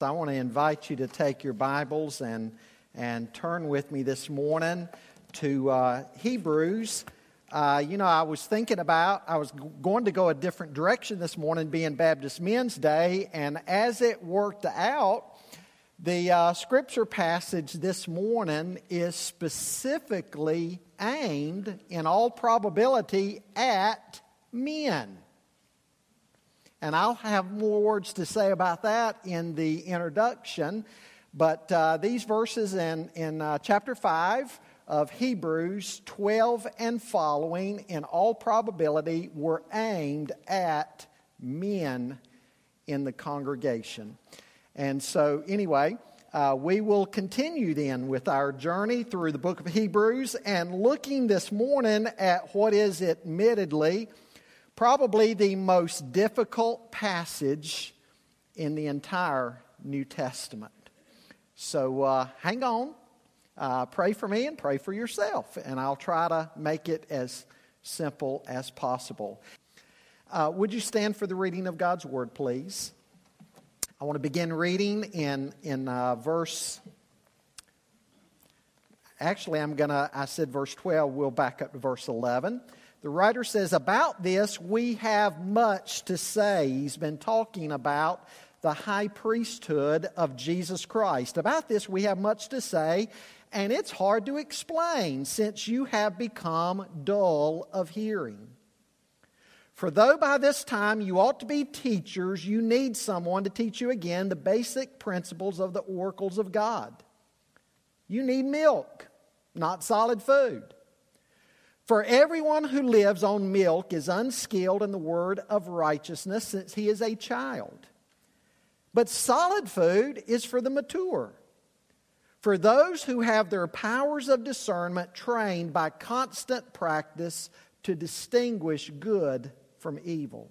I want to invite you to take your Bibles and, and turn with me this morning to uh, Hebrews. Uh, you know, I was thinking about, I was going to go a different direction this morning, being Baptist Men's Day, and as it worked out, the uh, scripture passage this morning is specifically aimed, in all probability, at men. And I'll have more words to say about that in the introduction. But uh, these verses in, in uh, chapter 5 of Hebrews 12 and following, in all probability, were aimed at men in the congregation. And so, anyway, uh, we will continue then with our journey through the book of Hebrews and looking this morning at what is admittedly probably the most difficult passage in the entire New Testament. So uh, hang on, uh, pray for me and pray for yourself, and I'll try to make it as simple as possible. Uh, would you stand for the reading of God's Word, please? I want to begin reading in, in uh, verse. Actually, I'm going to, I said verse 12, we'll back up to verse 11. The writer says, About this we have much to say. He's been talking about the high priesthood of Jesus Christ. About this we have much to say, and it's hard to explain since you have become dull of hearing. For though by this time you ought to be teachers, you need someone to teach you again the basic principles of the oracles of God. You need milk, not solid food. For everyone who lives on milk is unskilled in the word of righteousness since he is a child. But solid food is for the mature, for those who have their powers of discernment trained by constant practice to distinguish good from evil.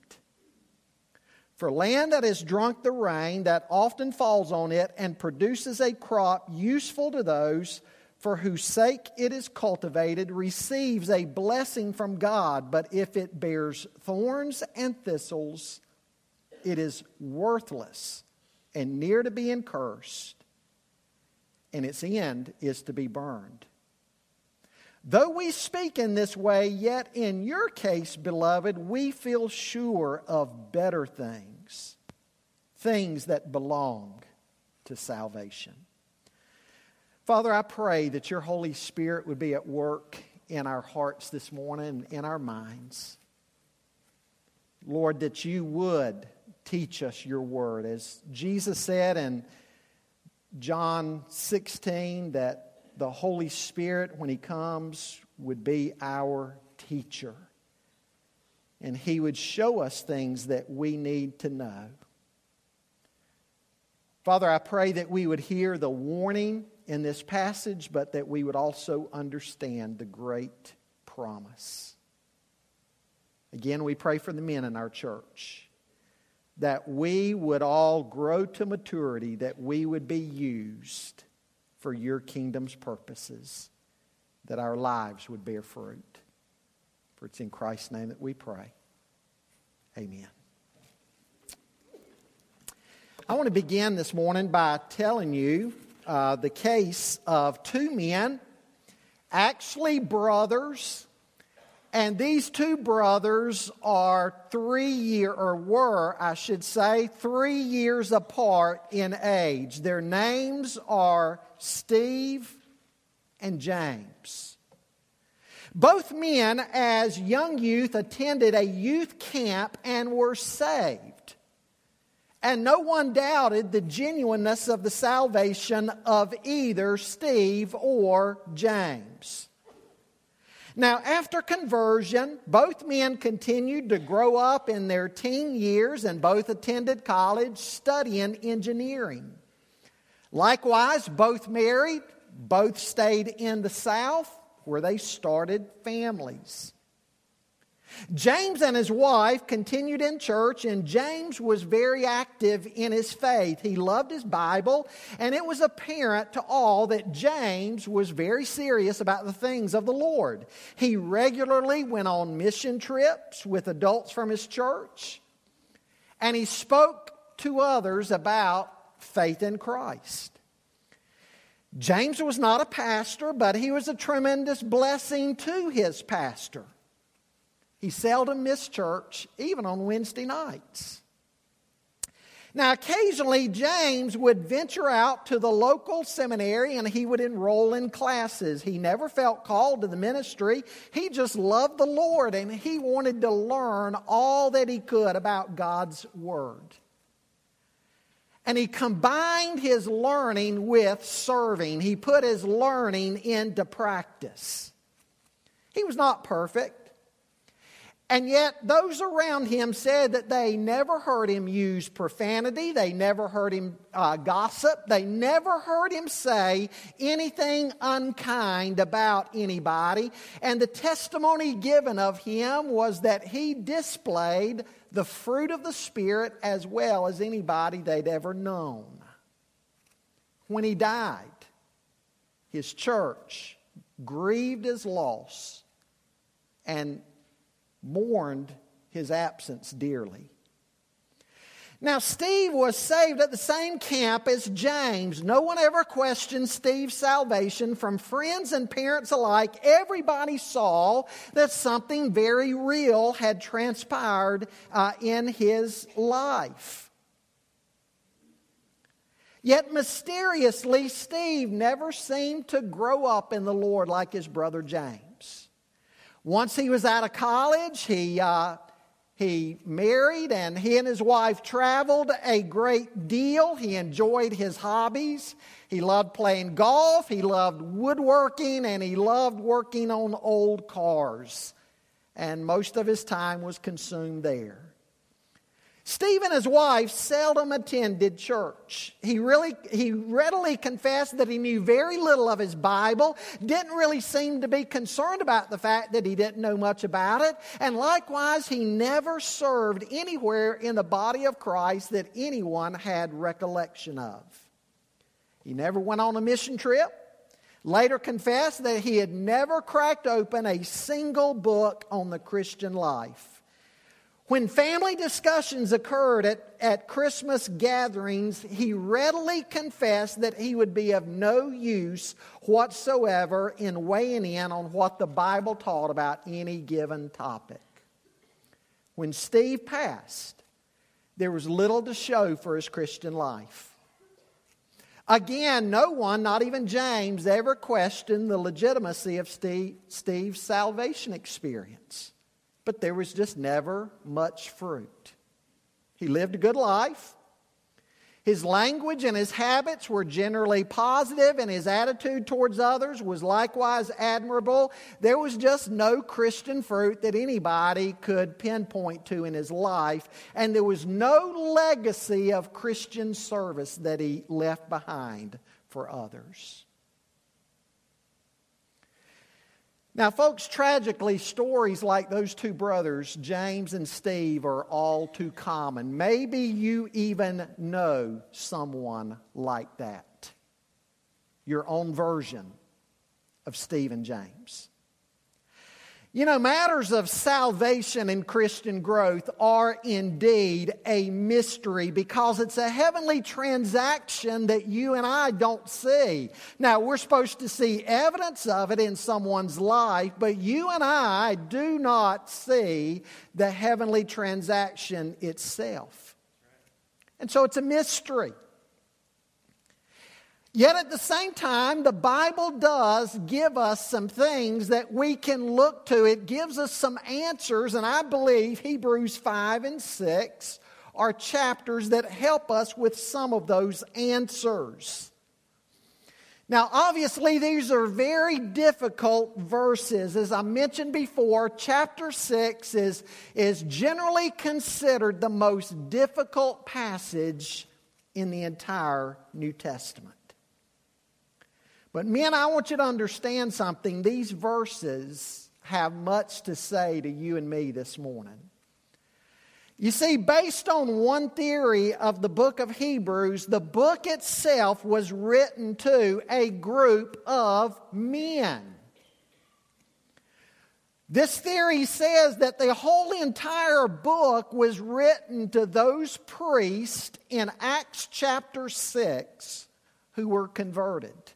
For land that has drunk the rain that often falls on it and produces a crop useful to those for whose sake it is cultivated receives a blessing from God, but if it bears thorns and thistles, it is worthless and near to being cursed, and its end is to be burned. Though we speak in this way, yet in your case, beloved, we feel sure of better things, things that belong to salvation. Father, I pray that your Holy Spirit would be at work in our hearts this morning, in our minds. Lord, that you would teach us your word. As Jesus said in John 16, that the Holy Spirit, when He comes, would be our teacher. And He would show us things that we need to know. Father, I pray that we would hear the warning in this passage, but that we would also understand the great promise. Again, we pray for the men in our church that we would all grow to maturity, that we would be used for your kingdom's purposes, that our lives would bear fruit. For it's in Christ's name that we pray. Amen. I want to begin this morning by telling you uh, the case of two men, actually brothers, and these two brothers are three year or were, I should say, three years apart in age. Their names are Steve and James. Both men, as young youth, attended a youth camp and were saved. And no one doubted the genuineness of the salvation of either Steve or James. Now, after conversion, both men continued to grow up in their teen years and both attended college studying engineering. Likewise, both married, both stayed in the South where they started families. James and his wife continued in church, and James was very active in his faith. He loved his Bible, and it was apparent to all that James was very serious about the things of the Lord. He regularly went on mission trips with adults from his church, and he spoke to others about faith in Christ. James was not a pastor, but he was a tremendous blessing to his pastor. He seldom missed church, even on Wednesday nights. Now, occasionally, James would venture out to the local seminary and he would enroll in classes. He never felt called to the ministry. He just loved the Lord and he wanted to learn all that he could about God's Word. And he combined his learning with serving. He put his learning into practice. He was not perfect. And yet, those around him said that they never heard him use profanity. They never heard him uh, gossip. They never heard him say anything unkind about anybody. And the testimony given of him was that he displayed the fruit of the Spirit as well as anybody they'd ever known. When he died, his church grieved his loss and mourned his absence dearly. Now, Steve was saved at the same camp as James. No one ever questioned Steve's salvation from friends and parents alike. Everybody saw that something very real had transpired uh, in his life. Yet mysteriously, Steve never seemed to grow up in the Lord like his brother James. Once he was out of college, he, uh, he married and he and his wife traveled a great deal. He enjoyed his hobbies. He loved playing golf, he loved woodworking, and he loved working on old cars. And most of his time was consumed there. Steve and his wife seldom attended church. He really he readily confessed that he knew very little of his Bible, didn't really seem to be concerned about the fact that he didn't know much about it, and likewise he never served anywhere in the body of Christ that anyone had recollection of. He never went on a mission trip. Later confessed that he had never cracked open a single book on the Christian life. When family discussions occurred at, at Christmas gatherings, he readily confessed that he would be of no use whatsoever in weighing in on what the Bible taught about any given topic. When Steve passed, there was little to show for his Christian life. Again, no one, not even James, ever questioned the legitimacy of Steve, Steve's salvation experience but there was just never much fruit. He lived a good life. His language and his habits were generally positive, and his attitude towards others was likewise admirable. There was just no Christian fruit that anybody could pinpoint to in his life, and there was no legacy of Christian service that he left behind for others. Now, folks, tragically, stories like those two brothers, James and Steve, are all too common. Maybe you even know someone like that. Your own version of Steve and James. You know, matters of salvation and Christian growth are indeed a mystery because it's a heavenly transaction that you and I don't see. Now, we're supposed to see evidence of it in someone's life, but you and I do not see the heavenly transaction itself. And so it's a mystery. Yet at the same time, the Bible does give us some things that we can look to. It gives us some answers, and I believe Hebrews 5 and 6 are chapters that help us with some of those answers. Now, obviously, these are very difficult verses. As I mentioned before, chapter 6 is, is generally considered the most difficult passage in the entire New Testament. But, men, I want you to understand something. These verses have much to say to you and me this morning. You see, based on one theory of the book of Hebrews, the book itself was written to a group of men. This theory says that the whole entire book was written to those priests in Acts chapter 6 who were converted.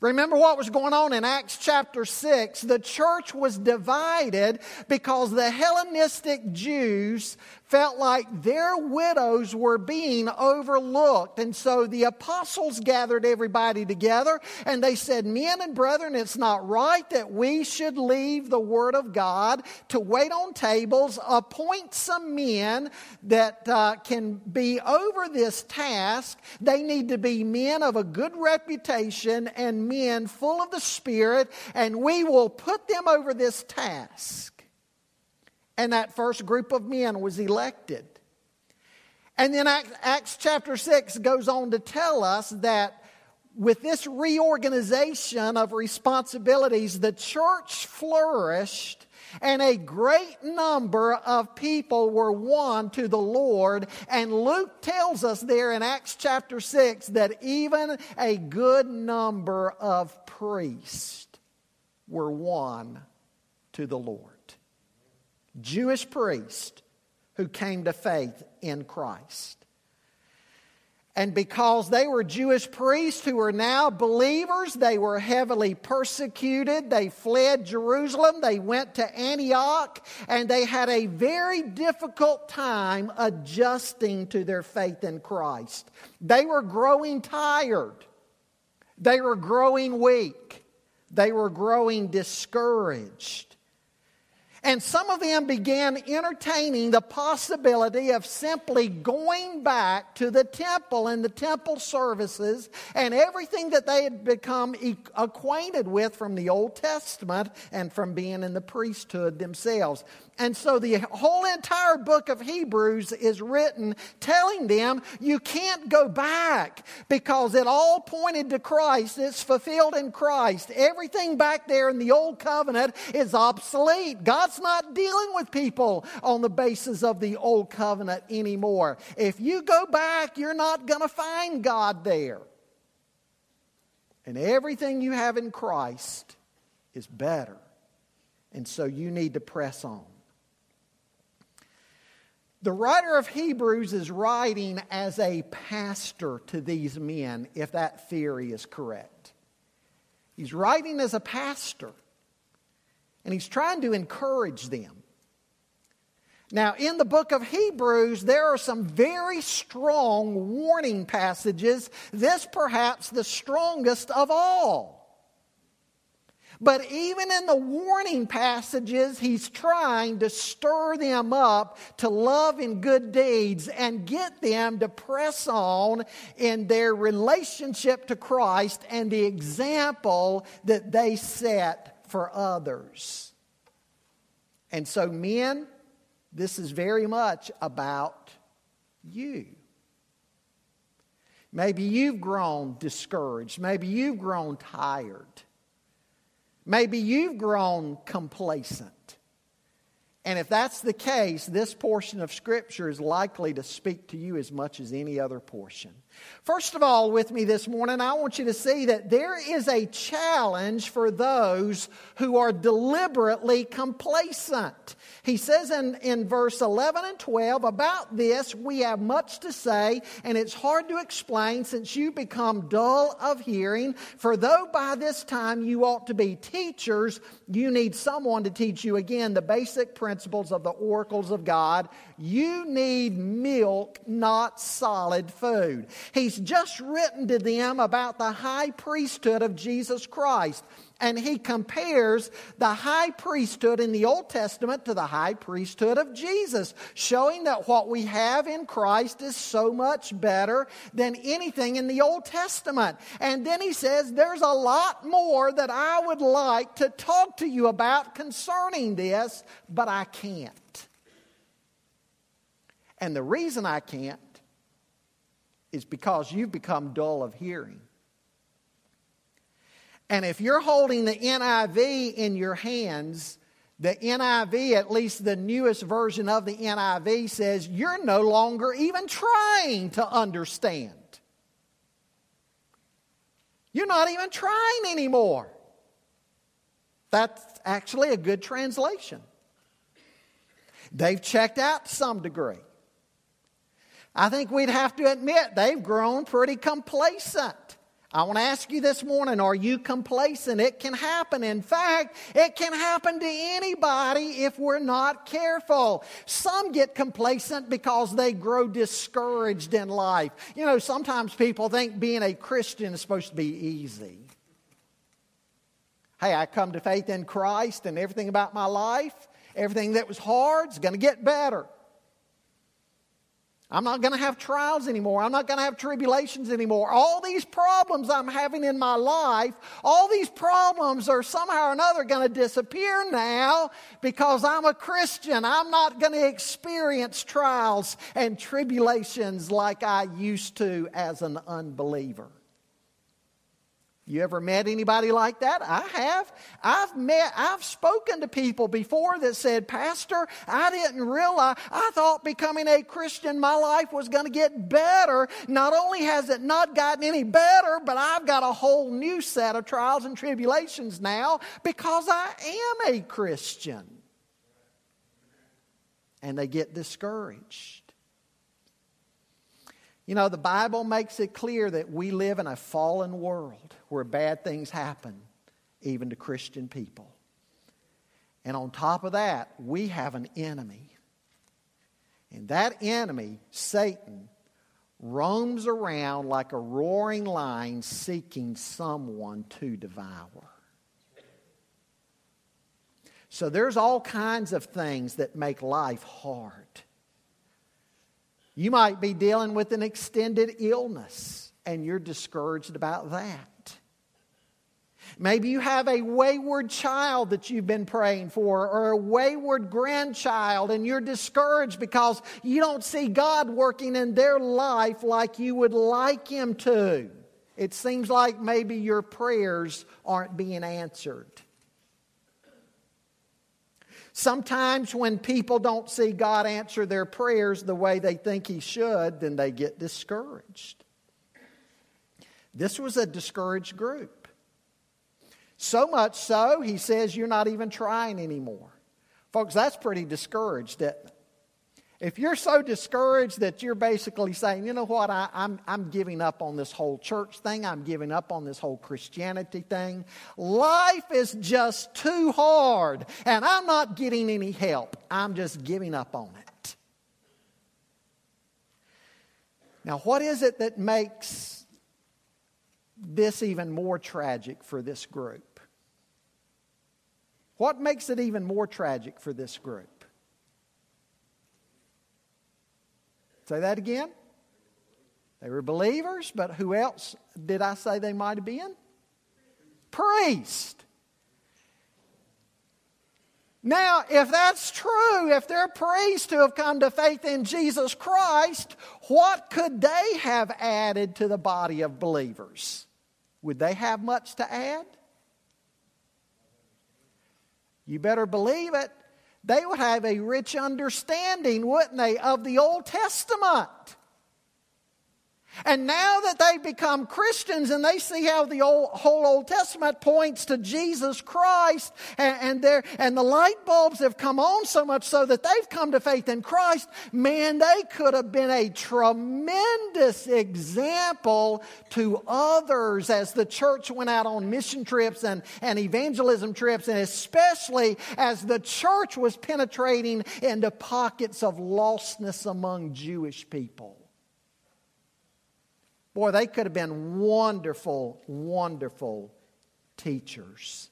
Remember what was going on in Acts chapter 6? The church was divided because the Hellenistic Jews felt like their widows were being overlooked. And so the apostles gathered everybody together and they said, Men and brethren, it's not right that we should leave the Word of God to wait on tables, appoint some men that uh, can be over this task. They need to be men of a good reputation and men full of the Spirit, and we will put them over this task. And that first group of men was elected. And then Acts chapter 6 goes on to tell us that with this reorganization of responsibilities, the church flourished and a great number of people were won to the Lord. And Luke tells us there in Acts chapter 6 that even a good number of priests were won to the Lord. Jewish priest who came to faith in Christ. And because they were Jewish priests who were now believers, they were heavily persecuted. They fled Jerusalem. They went to Antioch. And they had a very difficult time adjusting to their faith in Christ. They were growing tired. They were growing weak. They were growing discouraged. And some of them began entertaining the possibility of simply going back to the temple and the temple services and everything that they had become acquainted with from the Old Testament and from being in the priesthood themselves. And so the whole entire book of Hebrews is written telling them you can't go back because it all pointed to Christ. It's fulfilled in Christ. Everything back there in the old covenant is obsolete. God's not dealing with people on the basis of the old covenant anymore. If you go back, you're not going to find God there. And everything you have in Christ is better. And so you need to press on. The writer of Hebrews is writing as a pastor to these men, if that theory is correct. He's writing as a pastor, and he's trying to encourage them. Now, in the book of Hebrews, there are some very strong warning passages, this perhaps the strongest of all. But even in the warning passages, he's trying to stir them up to love and good deeds and get them to press on in their relationship to Christ and the example that they set for others. And so, men, this is very much about you. Maybe you've grown discouraged. Maybe you've grown tired. Maybe you've grown complacent. And if that's the case, this portion of Scripture is likely to speak to you as much as any other portion. First of all, with me this morning, I want you to see that there is a challenge for those who are deliberately complacent. He says in, in verse 11 and 12, about this we have much to say, and it's hard to explain since you become dull of hearing. For though by this time you ought to be teachers, you need someone to teach you again the basic principles of the oracles of God. You need milk, not solid food. He's just written to them about the high priesthood of Jesus Christ. And he compares the high priesthood in the Old Testament to the high priesthood of Jesus, showing that what we have in Christ is so much better than anything in the Old Testament. And then he says, There's a lot more that I would like to talk to you about concerning this, but I can't. And the reason I can't is because you've become dull of hearing. And if you're holding the NIV in your hands, the NIV, at least the newest version of the NIV, says you're no longer even trying to understand. You're not even trying anymore. That's actually a good translation. They've checked out to some degree. I think we'd have to admit they've grown pretty complacent. I want to ask you this morning are you complacent? It can happen. In fact, it can happen to anybody if we're not careful. Some get complacent because they grow discouraged in life. You know, sometimes people think being a Christian is supposed to be easy. Hey, I come to faith in Christ and everything about my life, everything that was hard is going to get better. I'm not going to have trials anymore. I'm not going to have tribulations anymore. All these problems I'm having in my life, all these problems are somehow or another going to disappear now because I'm a Christian. I'm not going to experience trials and tribulations like I used to as an unbeliever. You ever met anybody like that? I have. I've met, I've spoken to people before that said, Pastor, I didn't realize, I thought becoming a Christian, my life was going to get better. Not only has it not gotten any better, but I've got a whole new set of trials and tribulations now because I am a Christian. And they get discouraged. You know, the Bible makes it clear that we live in a fallen world where bad things happen, even to Christian people. And on top of that, we have an enemy. And that enemy, Satan, roams around like a roaring lion seeking someone to devour. So there's all kinds of things that make life hard. You might be dealing with an extended illness and you're discouraged about that. Maybe you have a wayward child that you've been praying for, or a wayward grandchild, and you're discouraged because you don't see God working in their life like you would like Him to. It seems like maybe your prayers aren't being answered. Sometimes when people don't see God answer their prayers the way they think He should, then they get discouraged. This was a discouraged group. So much so, he says, you're not even trying anymore. Folks, that's pretty discouraged, isn't it? If you're so discouraged that you're basically saying, you know what, I, am I'm, I'm giving up on this whole church thing, I'm giving up on this whole Christianity thing, life is just too hard, and I'm not getting any help. I'm just giving up on it. Now, what is it that makes this even more tragic for this group? What makes it even more tragic for this group? Say that again. They were believers, but who else did I say they might have been? Priest. Now, if that's true, if they're priests who have come to faith in Jesus Christ, what could they have added to the body of believers? Would they have much to add? You better believe it they would have a rich understanding, wouldn't they, of the Old Testament. And now that they've become Christians and they see how the old, whole Old Testament points to Jesus Christ, and, and, and the light bulbs have come on so much so that they've come to faith in Christ, man, they could have been a tremendous example to others as the church went out on mission trips and, and evangelism trips, and especially as the church was penetrating into pockets of lostness among Jewish people. Boy, they could have been wonderful, wonderful teachers.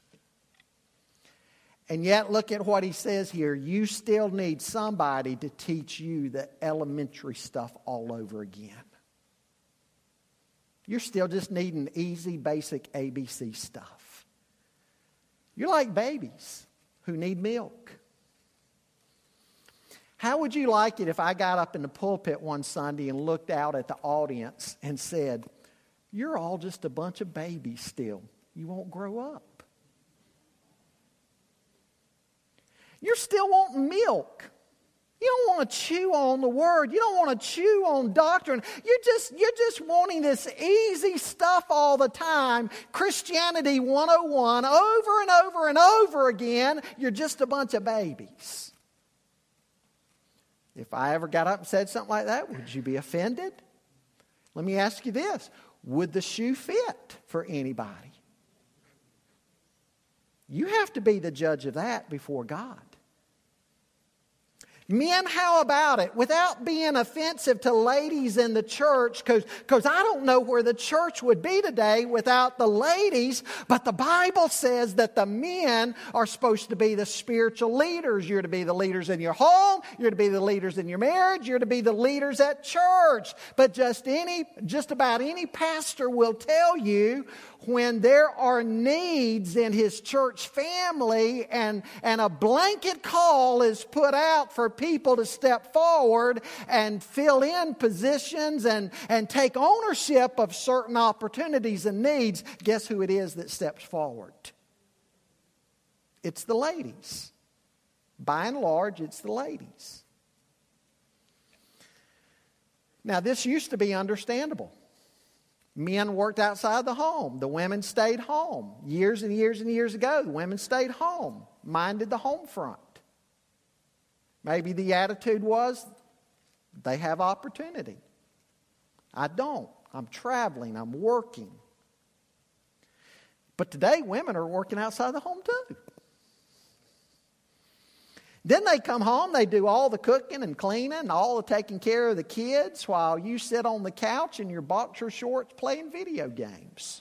And yet, look at what he says here. You still need somebody to teach you the elementary stuff all over again. You're still just needing easy, basic ABC stuff. You're like babies who need milk. How would you like it if I got up in the pulpit one Sunday and looked out at the audience and said, You're all just a bunch of babies still. You won't grow up. You're still wanting milk. You don't want to chew on the word. You don't want to chew on doctrine. You're just, you're just wanting this easy stuff all the time. Christianity 101 over and over and over again. You're just a bunch of babies. If I ever got up and said something like that, would you be offended? Let me ask you this Would the shoe fit for anybody? You have to be the judge of that before God. Men, how about it? Without being offensive to ladies in the church, because I don't know where the church would be today without the ladies, but the Bible says that the men are supposed to be the spiritual leaders. You're to be the leaders in your home, you're to be the leaders in your marriage, you're to be the leaders at church. But just any, just about any pastor will tell you when there are needs in his church family and, and a blanket call is put out for people to step forward and fill in positions and, and take ownership of certain opportunities and needs, guess who it is that steps forward? It's the ladies. By and large, it's the ladies. Now, this used to be understandable. Men worked outside the home. The women stayed home. Years and years and years ago, the women stayed home, minded the home front. Maybe the attitude was they have opportunity. I don't. I'm traveling, I'm working. But today, women are working outside the home too. Then they come home, they do all the cooking and cleaning and all the taking care of the kids while you sit on the couch in your boxer shorts playing video games.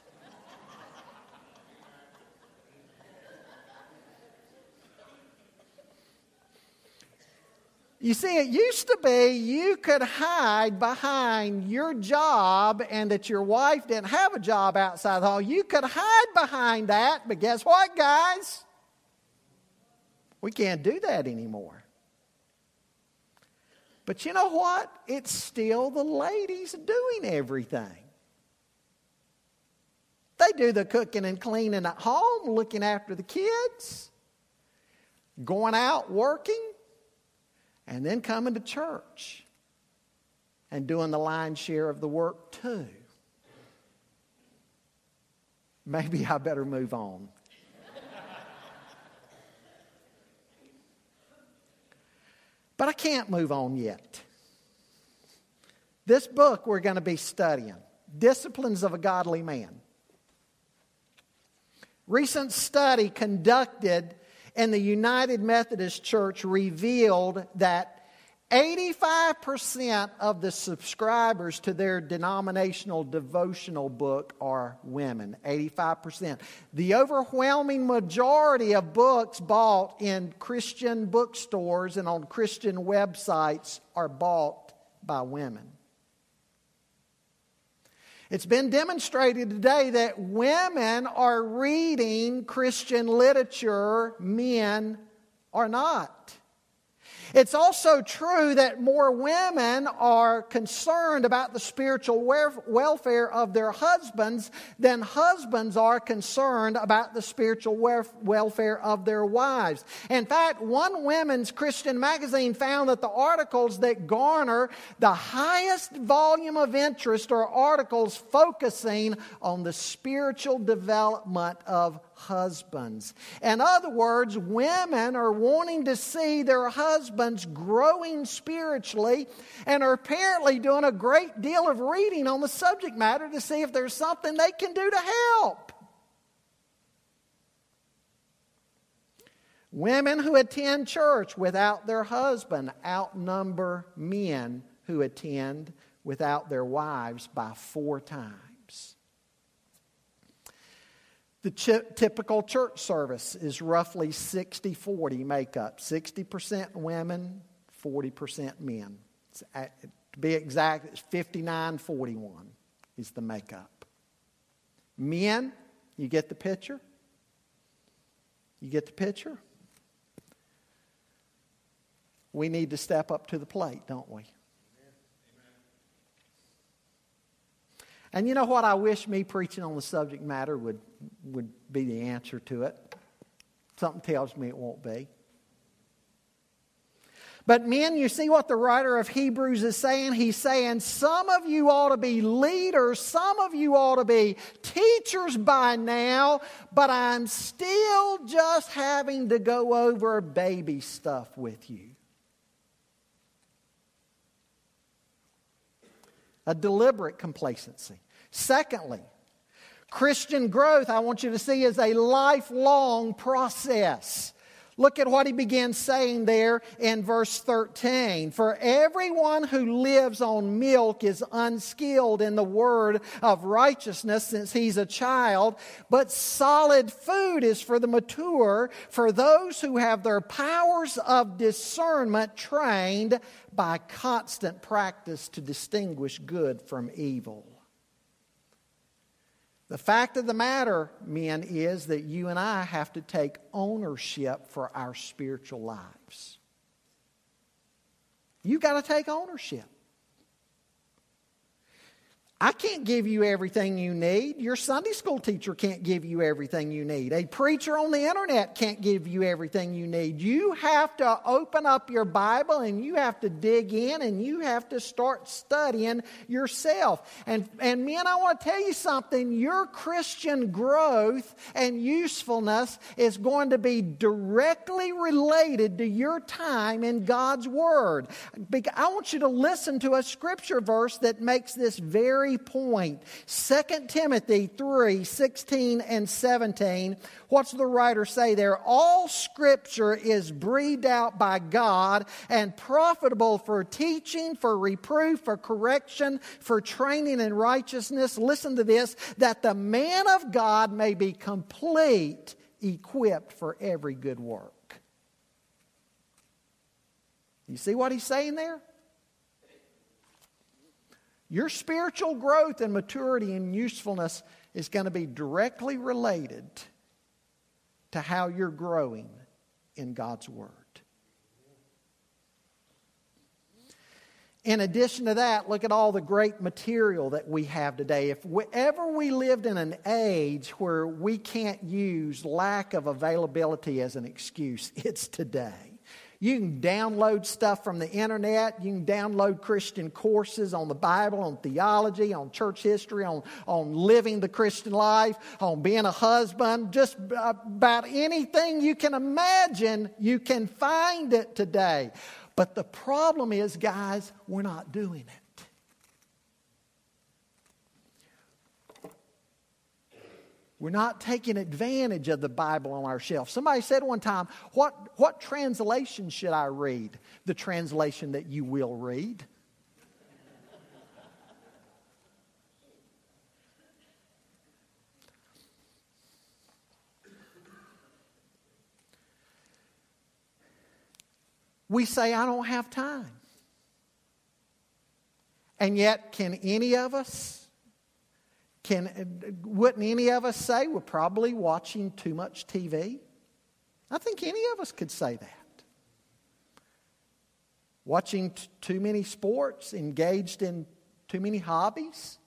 You see, it used to be you could hide behind your job and that your wife didn't have a job outside the home. You could hide behind that, but guess what, guys? We can't do that anymore. But you know what? It's still the ladies doing everything. They do the cooking and cleaning at home, looking after the kids, going out working, and then coming to church and doing the lion's share of the work too. Maybe I better move on. But I can't move on yet. This book we're going to be studying Disciplines of a Godly Man. Recent study conducted in the United Methodist Church revealed that 85% of the subscribers to their denominational devotional book are women. 85%. The overwhelming majority of books bought in Christian bookstores and on Christian websites are bought by women. It's been demonstrated today that women are reading Christian literature, men are not. It's also true that more women are concerned about the spiritual welfare of their husbands than husbands are concerned about the spiritual welfare of their wives. In fact, one women's Christian magazine found that the articles that garner the highest volume of interest are articles focusing on the spiritual development of husbands. In other words, women are wanting to see their husbands growing spiritually and are apparently doing a great deal of reading on the subject matter to see if there's something they can do to help. Women who attend church without their husband outnumber men who attend without their wives by four times. The ch- typical church service is roughly 60 40 makeup 60% women, 40% men. At, to be exact, it's 59 41 is the makeup. Men, you get the picture? You get the picture? We need to step up to the plate, don't we? And you know what? I wish me preaching on the subject matter would, would be the answer to it. Something tells me it won't be. But men, you see what the writer of Hebrews is saying? He's saying some of you ought to be leaders, some of you ought to be teachers by now, but I'm still just having to go over baby stuff with you. A deliberate complacency. Secondly, Christian growth, I want you to see, is a lifelong process. Look at what he begins saying there in verse 13. For everyone who lives on milk is unskilled in the word of righteousness since he's a child, but solid food is for the mature, for those who have their powers of discernment trained by constant practice to distinguish good from evil. The fact of the matter, men, is that you and I have to take ownership for our spiritual lives. You've got to take ownership. I can't give you everything you need. Your Sunday school teacher can't give you everything you need. A preacher on the internet can't give you everything you need. You have to open up your Bible and you have to dig in and you have to start studying yourself. And, and men, I want to tell you something. Your Christian growth and usefulness is going to be directly related to your time in God's Word. I want you to listen to a scripture verse that makes this point. 2 Timothy 3 16 and 17. What's the writer say there? All scripture is breathed out by God and profitable for teaching, for reproof, for correction, for training in righteousness. Listen to this that the man of God may be complete, equipped for every good work. You see what he's saying there? Your spiritual growth and maturity and usefulness is going to be directly related to how you're growing in God's Word. In addition to that, look at all the great material that we have today. If we, ever we lived in an age where we can't use lack of availability as an excuse, it's today. You can download stuff from the internet. You can download Christian courses on the Bible, on theology, on church history, on, on living the Christian life, on being a husband. Just uh, about anything you can imagine, you can find it today. But the problem is, guys, we're not doing it. We're not taking advantage of the Bible on our shelf. Somebody said one time, what, what translation should I read? The translation that you will read. We say, I don't have time. And yet, can any of us can, wouldn't any of us say we're probably watching too much TV? I think any of us could say that. Watching t- too many sports, engaged in too many hobbies.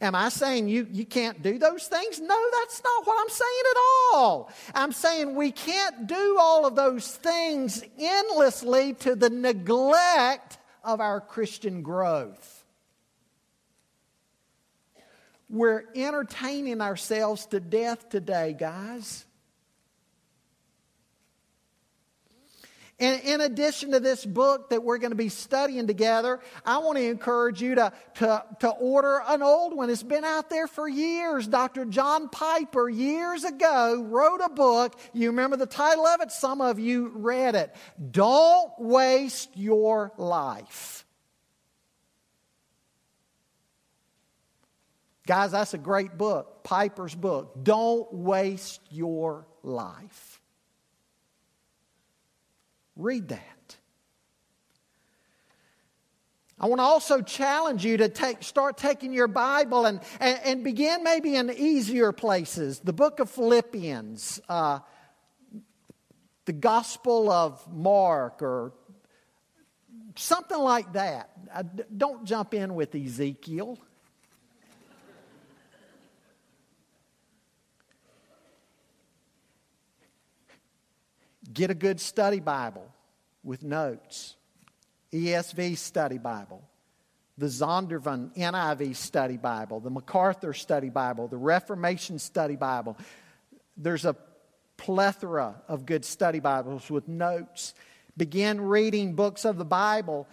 Am I saying you, you can't do those things? No, that's not what I'm saying at all. I'm saying we can't do all of those things endlessly to the neglect of our Christian growth. We're entertaining ourselves to death today, guys. And in addition to this book that we're going to be studying together, I want to encourage you to, to, to order an old one. It's been out there for years. Dr. John Piper, years ago, wrote a book. You remember the title of it? Some of you read it. Don't waste your life. Guys, that's a great book, Piper's book. Don't waste your life. Read that. I want to also challenge you to take, start taking your Bible and, and, and begin maybe in easier places. The book of Philippians, uh, the Gospel of Mark, or something like that. Uh, don't jump in with Ezekiel. Get a good study Bible with notes. ESV Study Bible, the Zondervan NIV Study Bible, the MacArthur Study Bible, the Reformation Study Bible. There's a plethora of good study Bibles with notes. Begin reading books of the Bible.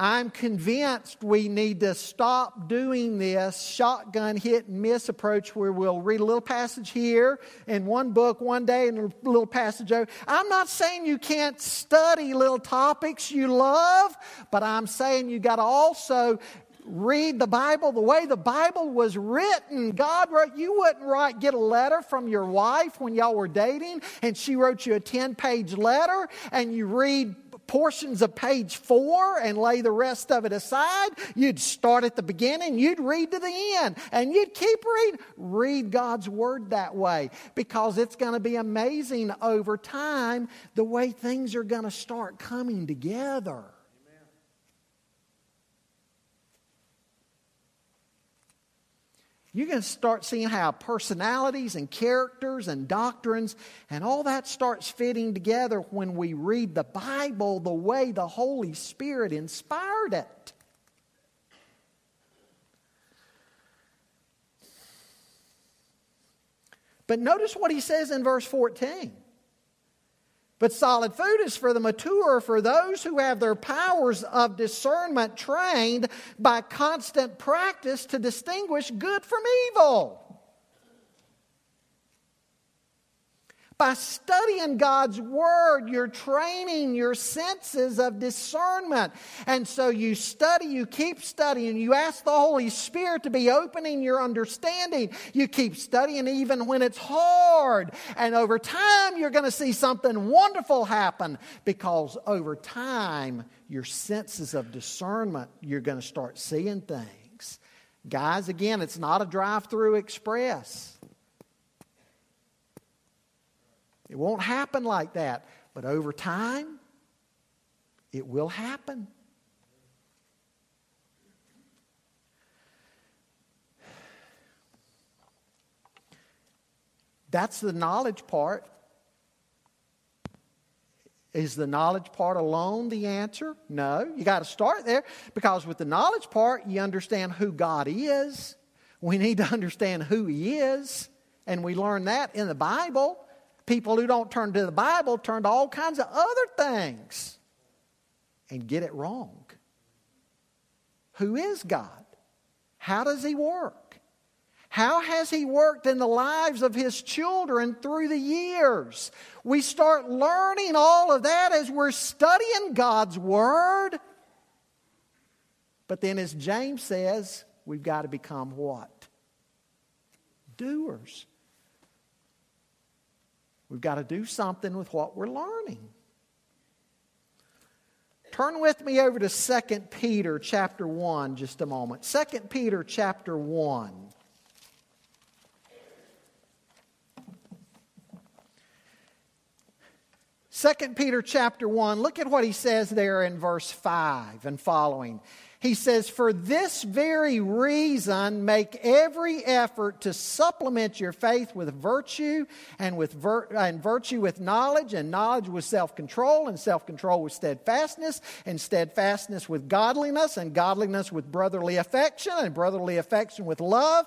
I'm convinced we need to stop doing this shotgun hit and miss approach where we'll read a little passage here in one book one day and a little passage over. I'm not saying you can't study little topics you love, but I'm saying you got to also read the Bible the way the Bible was written. God wrote, you wouldn't write, get a letter from your wife when y'all were dating and she wrote you a 10 page letter and you read portions of page four and lay the rest of it aside. You'd start at the beginning, you'd read to the end, and you'd keep reading. Read God's Word that way because it's going to be amazing over time the way things are going to start coming together. You're going to start seeing how personalities and characters and doctrines and all that starts fitting together when we read the Bible the way the Holy Spirit inspired it. But notice what he says in verse 14. But solid food is for the mature, for those who have their powers of discernment trained by constant practice to distinguish good from evil. By studying God's Word, you're training your senses of discernment. And so you study, you keep studying, you ask the Holy Spirit to be opening your understanding. You keep studying even when it's hard. And over time, you're going to see something wonderful happen because over time, your senses of discernment, you're going to start seeing things. Guys, again, it's not a drive through express. It won't happen like that, but over time, it will happen. That's the knowledge part. Is the knowledge part alone the answer? No. You got to start there because with the knowledge part, you understand who God is. We need to understand who He is, and we learn that in the Bible. People who don't turn to the Bible turn to all kinds of other things and get it wrong. Who is God? How does He work? How has He worked in the lives of His children through the years? We start learning all of that as we're studying God's Word. But then, as James says, we've got to become what? Doers. We've got to do something with what we're learning. Turn with me over to 2 Peter chapter 1 just a moment. 2 Peter chapter 1. Second Peter chapter 1, look at what he says there in verse 5 and following. He says, For this very reason, make every effort to supplement your faith with virtue, and, with vir- and virtue with knowledge, and knowledge with self control, and self control with steadfastness, and steadfastness with godliness, and godliness with brotherly affection, and brotherly affection with love.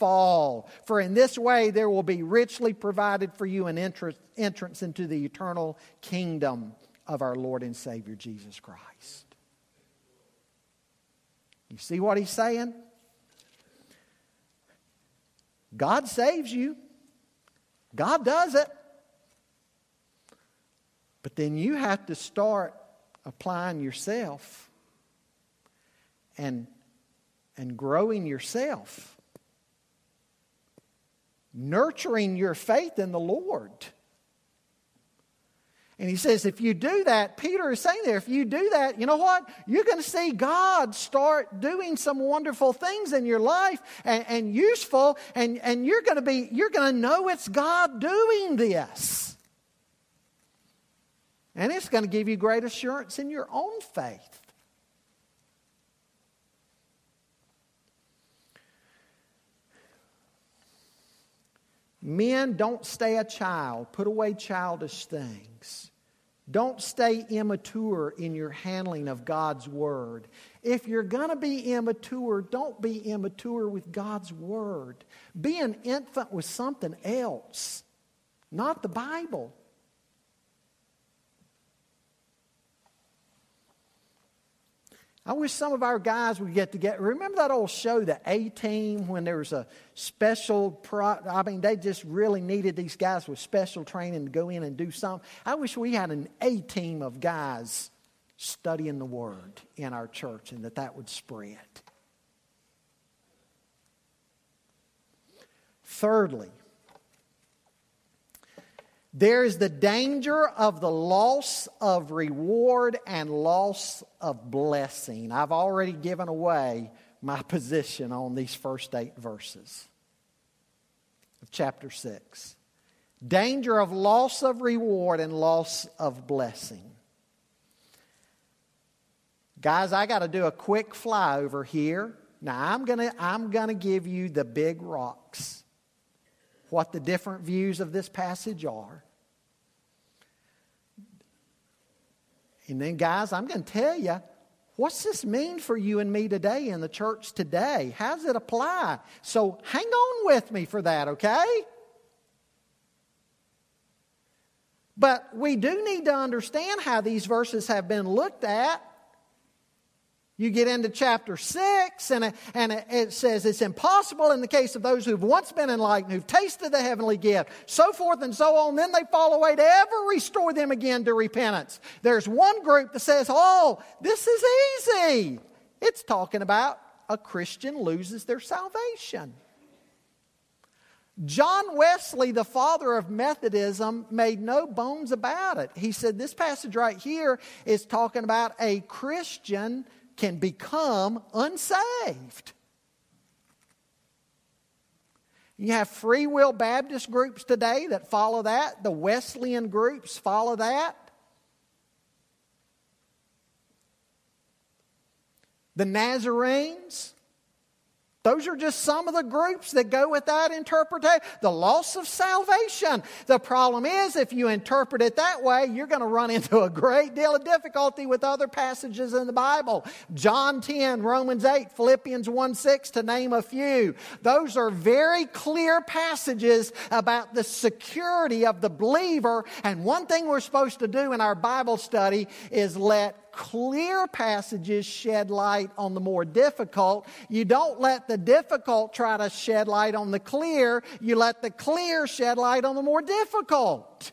fall. For in this way there will be richly provided for you an entrance into the eternal kingdom of our Lord and Savior Jesus Christ. You see what he's saying? God saves you. God does it. But then you have to start applying yourself and, and growing yourself, nurturing your faith in the Lord. And he says, if you do that, Peter is saying there, if you do that, you know what? You're going to see God start doing some wonderful things in your life and, and useful, and, and you're going to be, you're going to know it's God doing this. And it's going to give you great assurance in your own faith. Men, don't stay a child. Put away childish things. Don't stay immature in your handling of God's Word. If you're going to be immature, don't be immature with God's Word. Be an infant with something else, not the Bible. I wish some of our guys would get together. Remember that old show, the A Team, when there was a special, pro- I mean, they just really needed these guys with special training to go in and do something. I wish we had an A Team of guys studying the Word in our church and that that would spread. Thirdly, there is the danger of the loss of reward and loss of blessing. I've already given away my position on these first eight verses of chapter 6. Danger of loss of reward and loss of blessing. Guys, I got to do a quick flyover here. Now, I'm going to I'm going to give you the big rocks what the different views of this passage are. And then, guys, I'm going to tell you what's this mean for you and me today in the church today? How does it apply? So hang on with me for that, okay? But we do need to understand how these verses have been looked at you get into chapter 6, and, it, and it says it's impossible in the case of those who've once been enlightened, who've tasted the heavenly gift, so forth and so on. Then they fall away to ever restore them again to repentance. There's one group that says, Oh, this is easy. It's talking about a Christian loses their salvation. John Wesley, the father of Methodism, made no bones about it. He said this passage right here is talking about a Christian can become unsaved. You have free will Baptist groups today that follow that, the Wesleyan groups follow that. The Nazarenes, those are just some of the groups that go with that interpretation. The loss of salvation. The problem is, if you interpret it that way, you're going to run into a great deal of difficulty with other passages in the Bible. John 10, Romans 8, Philippians 1 6, to name a few. Those are very clear passages about the security of the believer. And one thing we're supposed to do in our Bible study is let clear passages shed light on the more difficult. You don't let the difficult try to shed light on the clear. You let the clear shed light on the more difficult.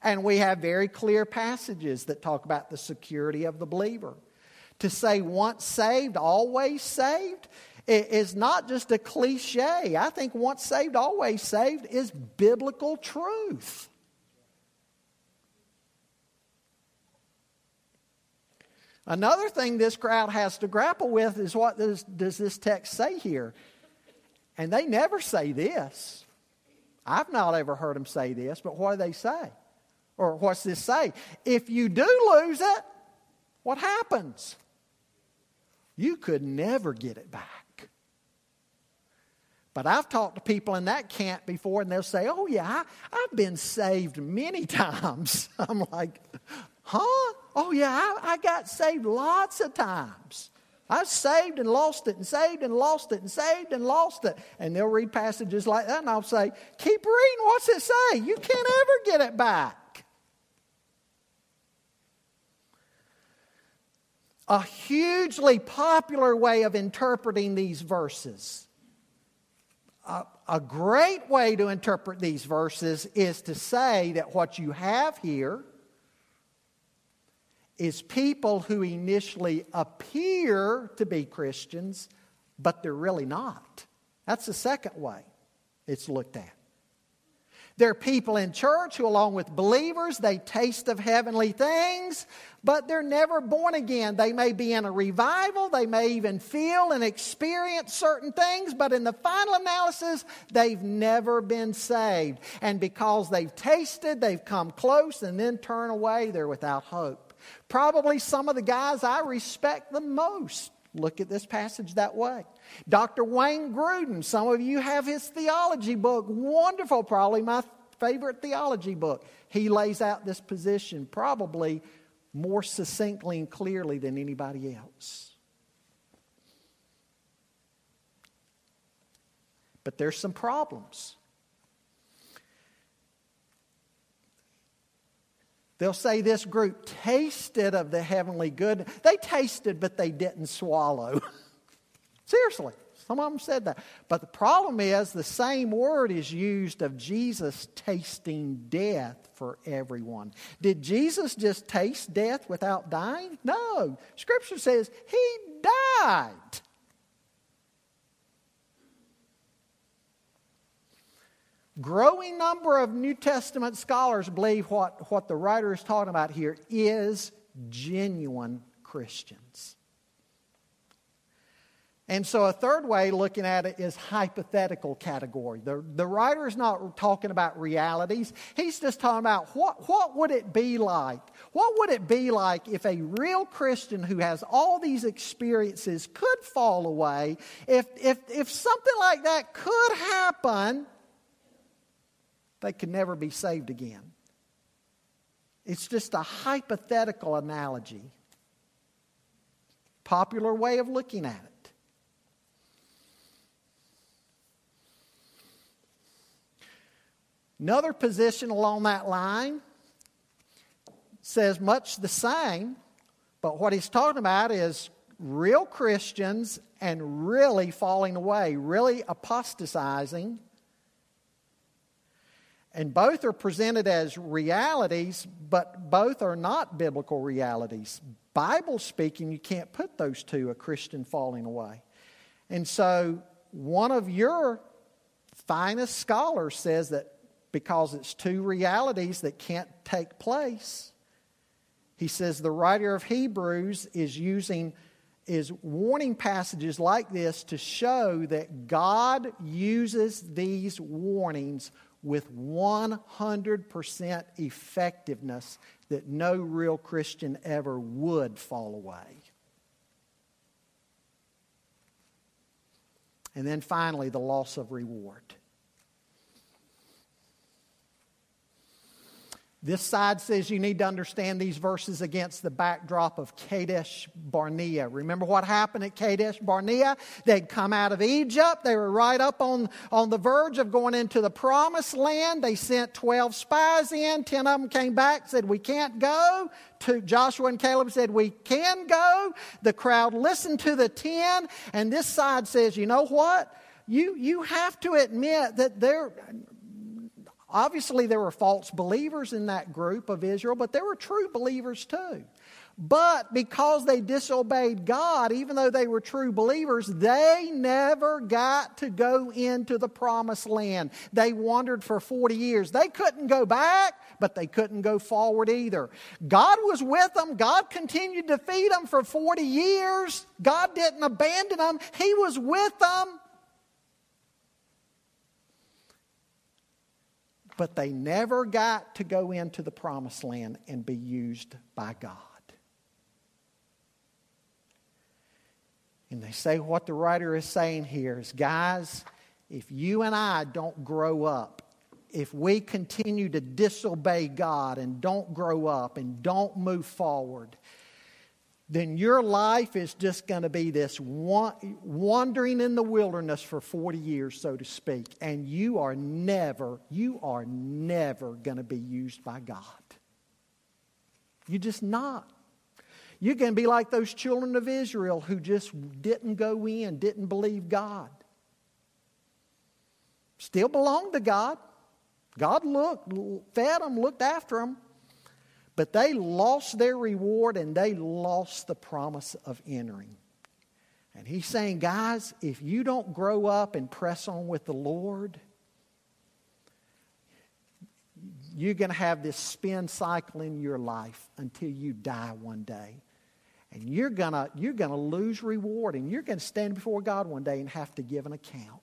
And we have very clear passages that talk about the security of the believer. To say once saved, always saved is not just a cliche. I think once saved, always saved is biblical truth. Another thing this crowd has to grapple with is what does, does this text say here? And they never say this. I've not ever heard them say this, but what do they say? Or what's this say? If you do lose it, what happens? You could never get it back. But I've talked to people in that camp before, and they'll say, Oh, yeah, I, have been saved many times. I'm like, Huh? Oh, yeah, I, I got saved lots of times. I saved and lost it and saved and lost it and saved and lost it. And they'll read passages like that and I'll say, Keep reading. What's it say? You can't ever get it back. A hugely popular way of interpreting these verses. A, a great way to interpret these verses is to say that what you have here is people who initially appear to be Christians, but they're really not. That's the second way it's looked at. There are people in church who, along with believers, they taste of heavenly things, but they're never born again. They may be in a revival, they may even feel and experience certain things, but in the final analysis, they've never been saved. And because they've tasted, they've come close, and then turn away, they're without hope. Probably some of the guys I respect the most look at this passage that way. Dr. Wayne Grudem, some of you have his theology book. Wonderful, probably my favorite theology book. He lays out this position probably more succinctly and clearly than anybody else. But there's some problems. They'll say this group tasted of the heavenly good. They tasted, but they didn't swallow. Seriously, some of them said that. But the problem is the same word is used of Jesus tasting death for everyone. Did Jesus just taste death without dying? No. Scripture says he died. Growing number of New Testament scholars believe what, what the writer is talking about here is genuine Christians. And so, a third way looking at it is hypothetical category. The, the writer is not talking about realities. He's just talking about what, what would it be like? What would it be like if a real Christian who has all these experiences could fall away? If, if, if something like that could happen, they could never be saved again. It's just a hypothetical analogy. Popular way of looking at it. Another position along that line says much the same, but what he's talking about is real Christians and really falling away, really apostatizing and both are presented as realities, but both are not biblical realities. Bible speaking, you can't put those two, a Christian falling away. And so, one of your finest scholars says that because it's two realities that can't take place, he says the writer of Hebrews is using is warning passages like this to show that God uses these warnings with 100% effectiveness that no real Christian ever would fall away. And then finally, the loss of reward. This side says you need to understand these verses against the backdrop of Kadesh Barnea. Remember what happened at Kadesh Barnea? They'd come out of Egypt. They were right up on, on the verge of going into the promised land. They sent 12 spies in. 10 of them came back, said, We can't go. Two, Joshua and Caleb said, We can go. The crowd listened to the 10. And this side says, You know what? You, you have to admit that there, Obviously, there were false believers in that group of Israel, but there were true believers too. But because they disobeyed God, even though they were true believers, they never got to go into the promised land. They wandered for 40 years. They couldn't go back, but they couldn't go forward either. God was with them. God continued to feed them for 40 years. God didn't abandon them, He was with them. But they never got to go into the promised land and be used by God. And they say what the writer is saying here is guys, if you and I don't grow up, if we continue to disobey God and don't grow up and don't move forward, then your life is just going to be this wandering in the wilderness for 40 years, so to speak. And you are never, you are never going to be used by God. You're just not. You're going to be like those children of Israel who just didn't go in, didn't believe God. Still belonged to God. God looked, fed them, looked after them. But they lost their reward and they lost the promise of entering. And he's saying, guys, if you don't grow up and press on with the Lord, you're going to have this spin cycle in your life until you die one day. And you're going to you're going to lose reward and you're going to stand before God one day and have to give an account.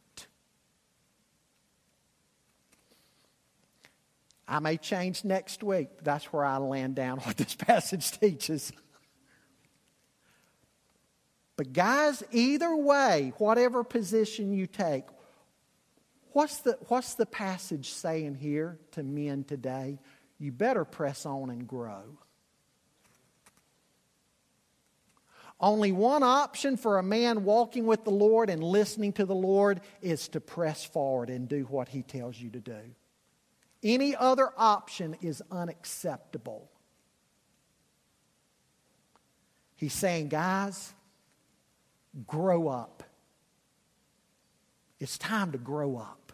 I may change next week. That's where I land down what this passage teaches. But, guys, either way, whatever position you take, what's the, what's the passage saying here to men today? You better press on and grow. Only one option for a man walking with the Lord and listening to the Lord is to press forward and do what he tells you to do. Any other option is unacceptable. He's saying, guys, grow up. It's time to grow up.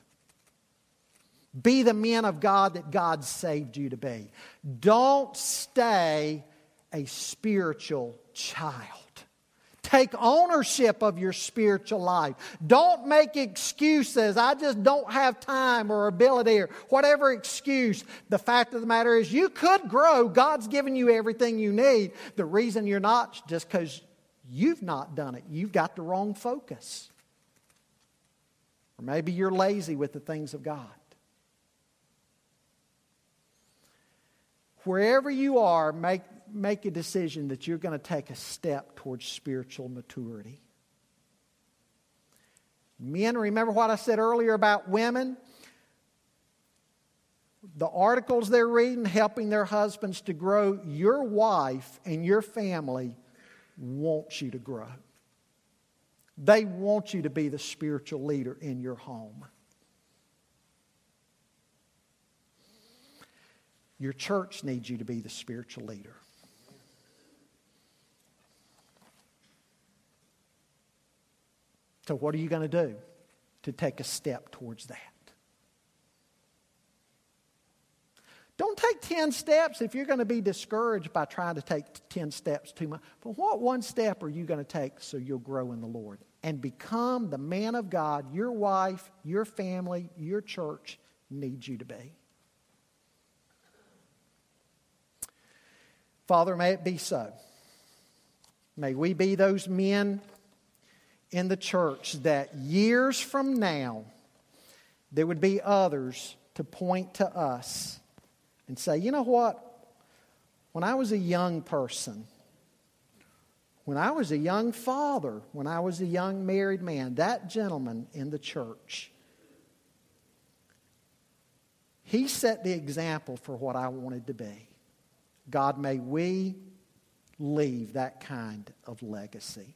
Be the men of God that God saved you to be. Don't stay a spiritual child. Take ownership of your spiritual life. Don't make excuses. I just don't have time or ability or whatever excuse. The fact of the matter is, you could grow. God's given you everything you need. The reason you're not just because you've not done it. You've got the wrong focus. Or maybe you're lazy with the things of God. Wherever you are, make make a decision that you're going to take a step towards spiritual maturity. Men, remember what I said earlier about women? The articles they're reading, helping their husbands to grow. Your wife and your family want you to grow. They want you to be the spiritual leader in your home. Your church needs you to be the spiritual leader. So, what are you going to do to take a step towards that? Don't take 10 steps if you're going to be discouraged by trying to take 10 steps too much. But what one step are you going to take so you'll grow in the Lord and become the man of God your wife, your family, your church needs you to be? Father, may it be so. May we be those men in the church that years from now, there would be others to point to us and say, you know what? When I was a young person, when I was a young father, when I was a young married man, that gentleman in the church, he set the example for what I wanted to be. God, may we leave that kind of legacy.